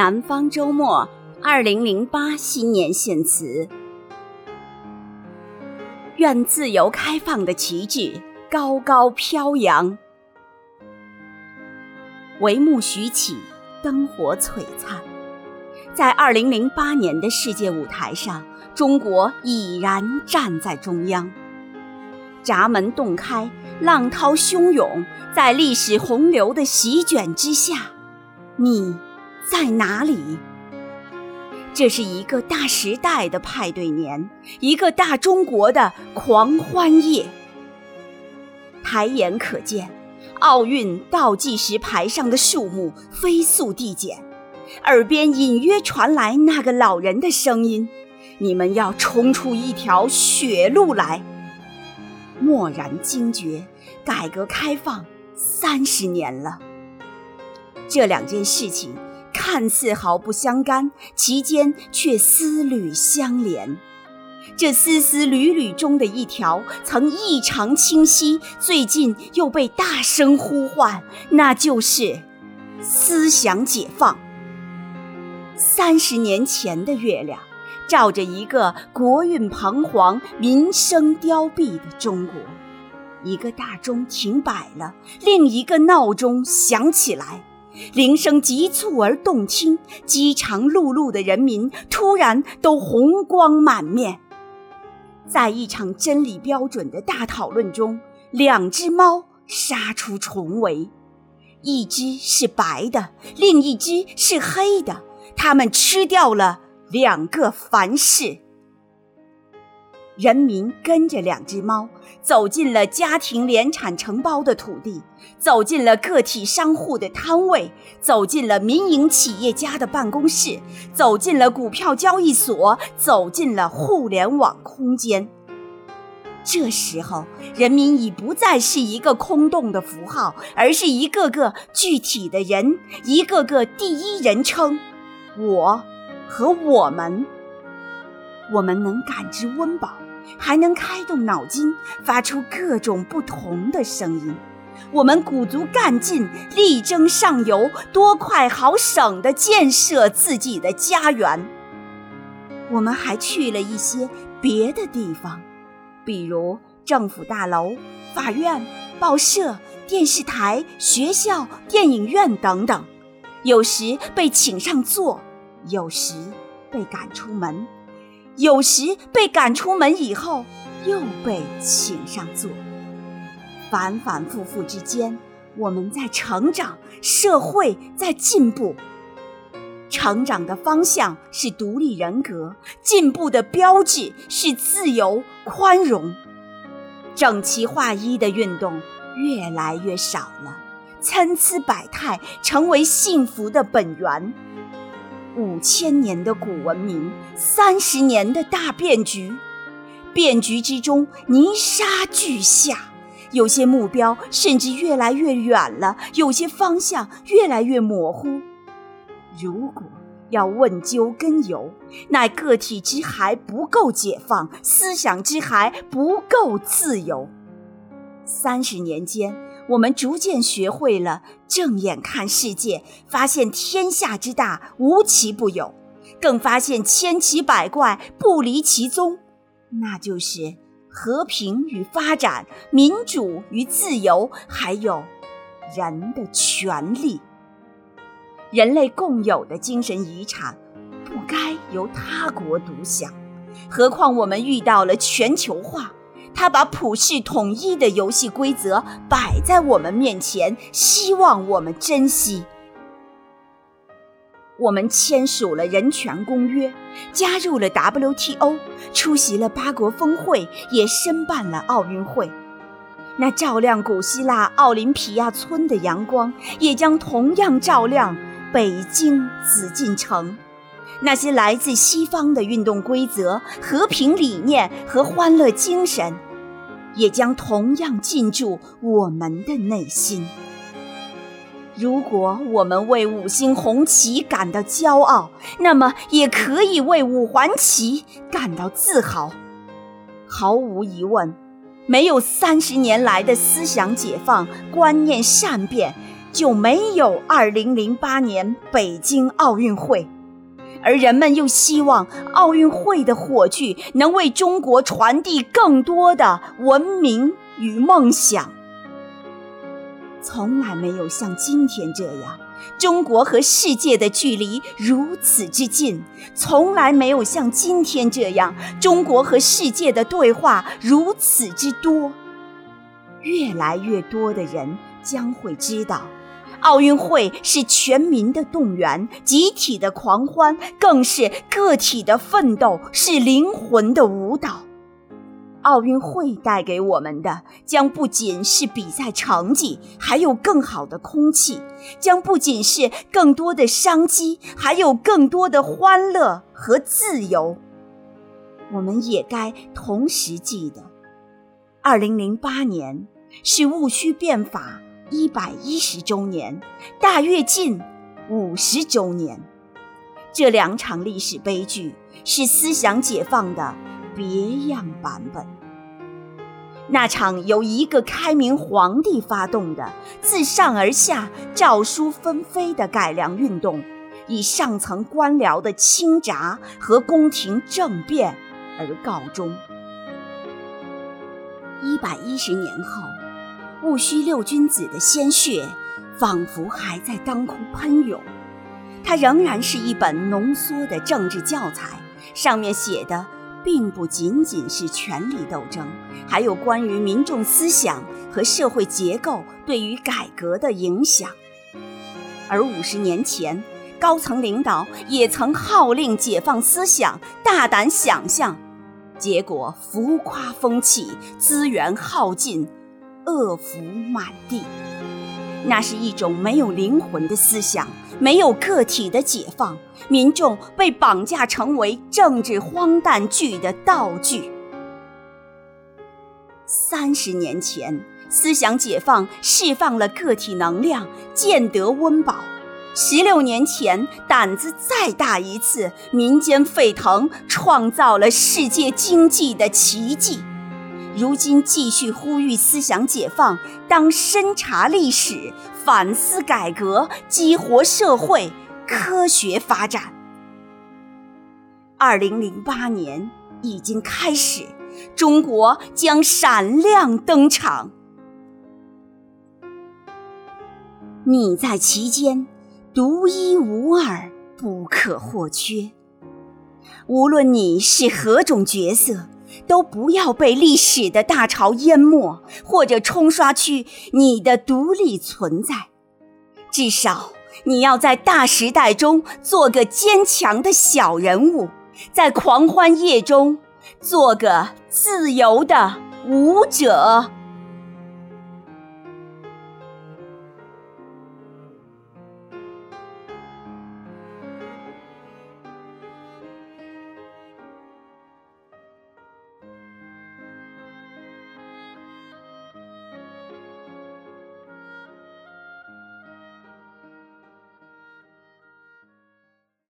南方周末，二零零八新年献词。愿自由开放的旗帜高高飘扬。帷幕徐起，灯火璀璨，在二零零八年的世界舞台上，中国已然站在中央。闸门洞开，浪涛汹涌，在历史洪流的席卷之下，你。在哪里？这是一个大时代的派对年，一个大中国的狂欢夜。抬眼可见，奥运倒计时牌上的数目飞速递减，耳边隐约传来那个老人的声音：“你们要冲出一条血路来。”蓦然惊觉，改革开放三十年了，这两件事情。看似毫不相干，其间却丝缕相连。这丝丝缕缕中的一条，曾异常清晰，最近又被大声呼唤，那就是思想解放。三十年前的月亮，照着一个国运彷徨、民生凋敝的中国。一个大钟停摆了，另一个闹钟响起来。铃声急促而动听，饥肠辘辘的人民突然都红光满面。在一场真理标准的大讨论中，两只猫杀出重围，一只是白的，另一只是黑的，它们吃掉了两个凡是。人民跟着两只猫走进了家庭联产承包的土地，走进了个体商户的摊位，走进了民营企业家的办公室，走进了股票交易所，走进了互联网空间。这时候，人民已不再是一个空洞的符号，而是一个个具体的人，一个个第一人称“我”和“我们”。我们能感知温饱。还能开动脑筋，发出各种不同的声音。我们鼓足干劲，力争上游，多快好省地建设自己的家园。我们还去了一些别的地方，比如政府大楼、法院、报社、电视台、学校、电影院等等。有时被请上座，有时被赶出门。有时被赶出门以后，又被请上座。反反复复之间，我们在成长，社会在进步。成长的方向是独立人格，进步的标志是自由宽容。整齐划一的运动越来越少了，参差百态成为幸福的本源。五千年的古文明，三十年的大变局，变局之中泥沙俱下，有些目标甚至越来越远了，有些方向越来越模糊。如果要问究根由，乃个体之还不够解放，思想之还不够自由。三十年间。我们逐渐学会了正眼看世界，发现天下之大无奇不有，更发现千奇百怪不离其宗，那就是和平与发展、民主与自由，还有人的权利。人类共有的精神遗产，不该由他国独享。何况我们遇到了全球化。他把普世统一的游戏规则摆在我们面前，希望我们珍惜。我们签署了人权公约，加入了 WTO，出席了八国峰会，也申办了奥运会。那照亮古希腊奥林匹亚村的阳光，也将同样照亮北京紫禁城。那些来自西方的运动规则、和平理念和欢乐精神，也将同样进驻我们的内心。如果我们为五星红旗感到骄傲，那么也可以为五环旗感到自豪。毫无疑问，没有三十年来的思想解放、观念善变，就没有2008年北京奥运会，而人们又希望奥运会的火炬能为中国传递更多的文明与梦想。从来没有像今天这样，中国和世界的距离如此之近；从来没有像今天这样，中国和世界的对话如此之多。越来越多的人将会知道，奥运会是全民的动员，集体的狂欢，更是个体的奋斗，是灵魂的舞蹈。奥运会带给我们的，将不仅是比赛成绩，还有更好的空气；将不仅是更多的商机，还有更多的欢乐和自由。我们也该同时记得，二零零八年是戊戌变法一百一十周年，大跃进五十周年。这两场历史悲剧是思想解放的。别样版本。那场由一个开明皇帝发动的自上而下诏书纷飞的改良运动，以上层官僚的倾轧和宫廷政变而告终。一百一十年后，戊戌六君子的鲜血仿佛还在当空喷涌，它仍然是一本浓缩的政治教材，上面写的。并不仅仅是权力斗争，还有关于民众思想和社会结构对于改革的影响。而五十年前，高层领导也曾号令解放思想，大胆想象，结果浮夸风起，资源耗尽，恶腐满地。那是一种没有灵魂的思想。没有个体的解放，民众被绑架成为政治荒诞剧的道具。三十年前，思想解放释放了个体能量，见得温饱；十六年前，胆子再大一次，民间沸腾，创造了世界经济的奇迹。如今继续呼吁思想解放，当深查历史，反思改革，激活社会科学发展。二零零八年已经开始，中国将闪亮登场。你在其间，独一无二，不可或缺。无论你是何种角色。都不要被历史的大潮淹没，或者冲刷去你的独立存在。至少，你要在大时代中做个坚强的小人物，在狂欢夜中做个自由的舞者。